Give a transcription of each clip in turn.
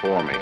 for me.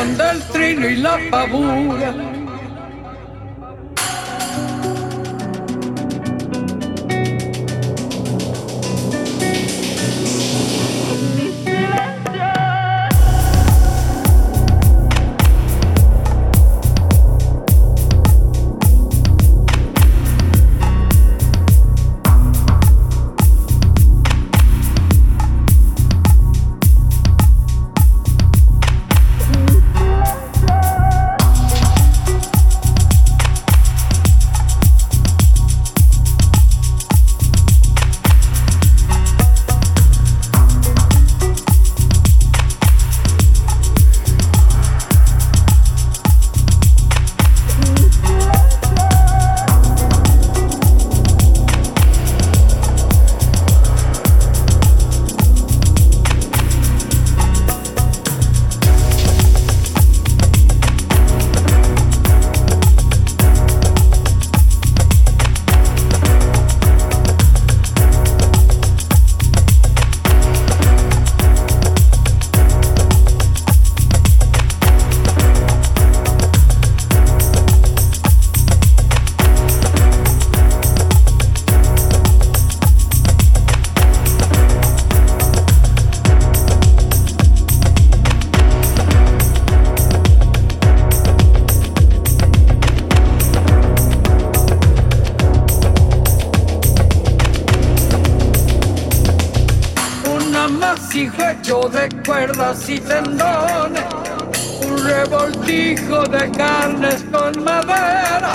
Esconde el trino y la pavura. Y tendones, un revoltijo de carnes con madera,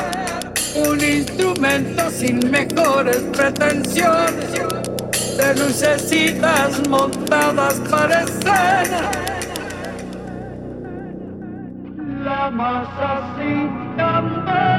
un instrumento sin mejores pretensiones, de lucecitas montadas para escena. La masa sin To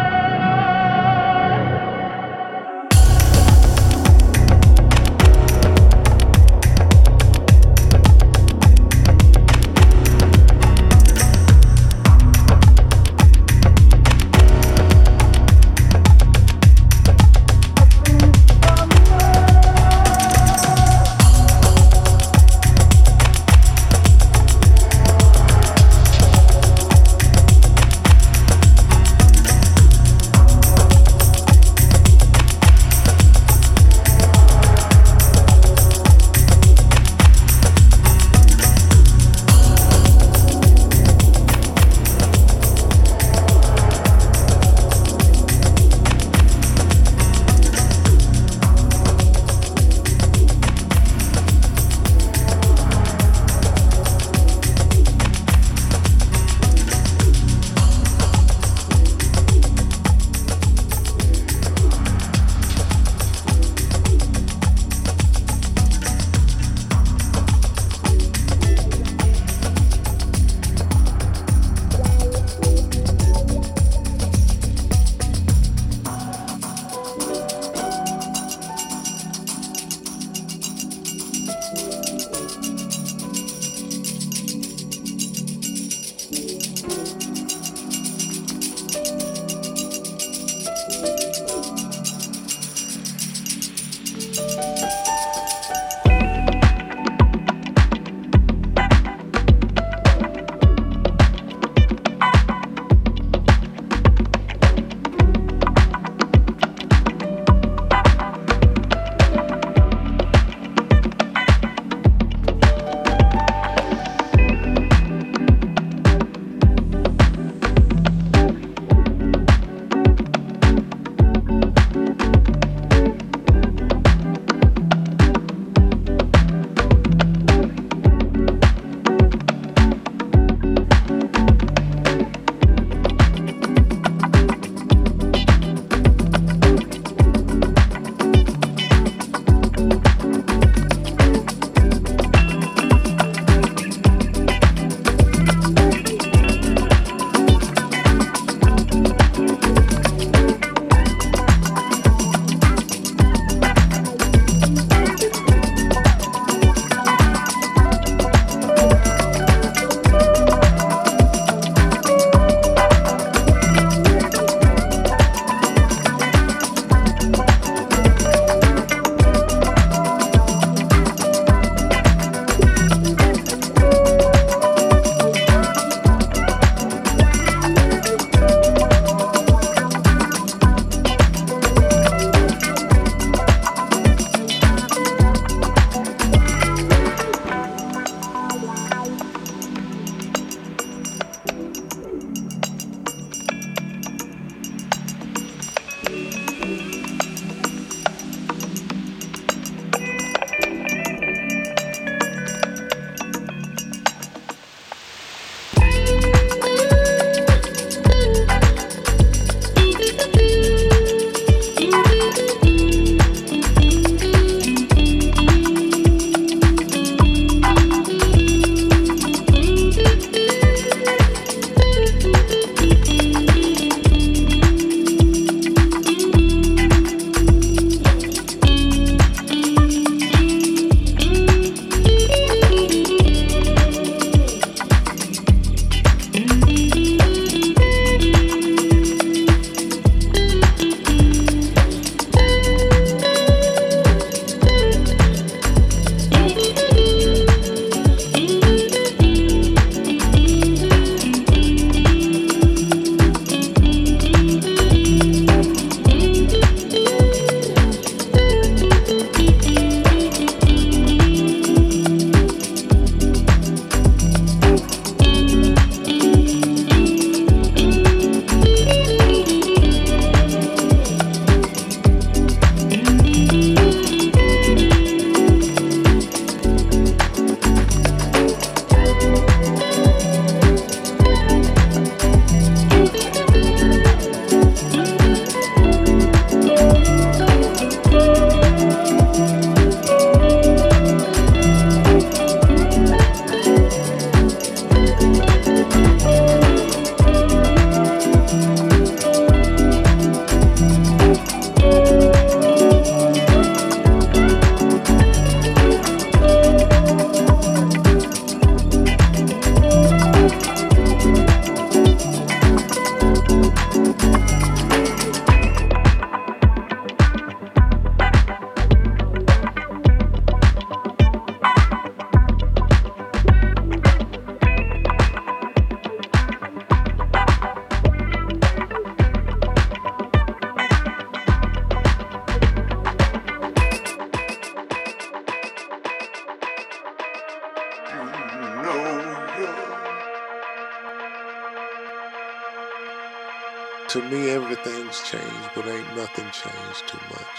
changed, but ain't nothing changed too much.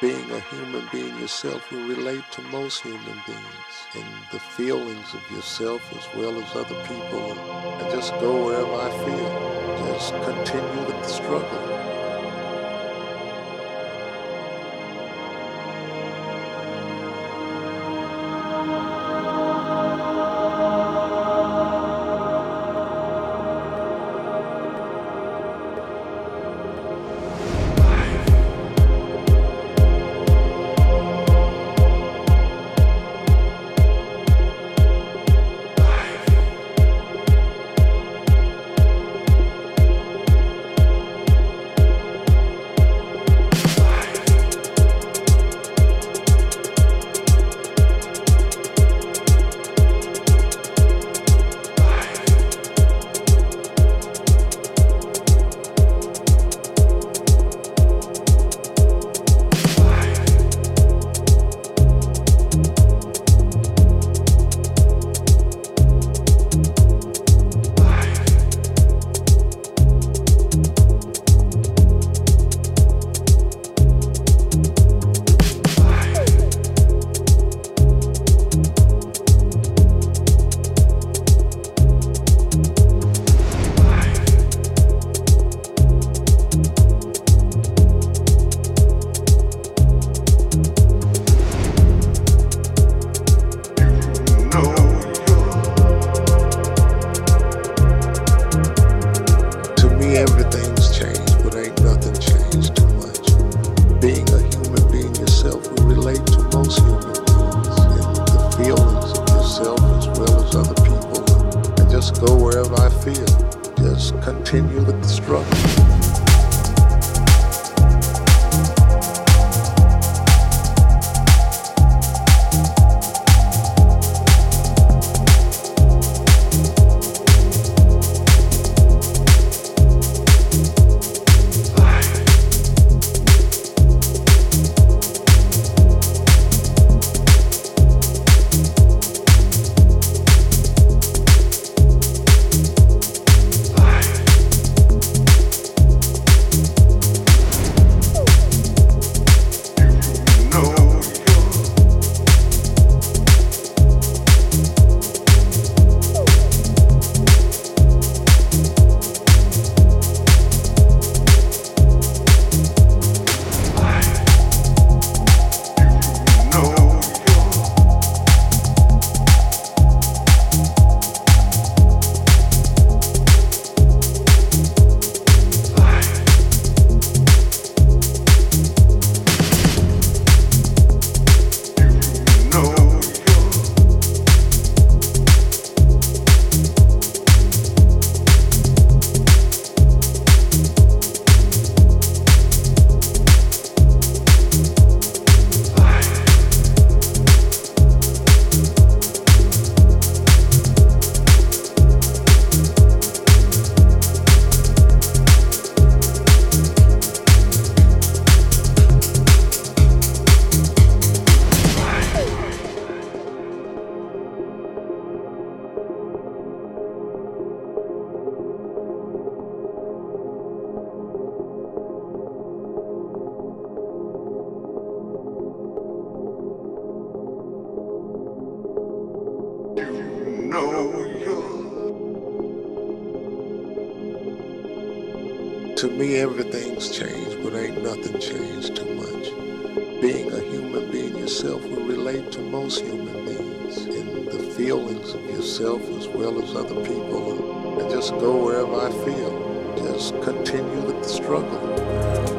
Being a human being yourself will relate to most human beings and the feelings of yourself as well as other people. And just go wherever I feel. Just continue the struggle. Everything's changed, but ain't nothing changed too much. Being a human being yourself will relate to most human beings in the feelings of yourself as well as other people. And just go wherever I feel. Just continue the struggle.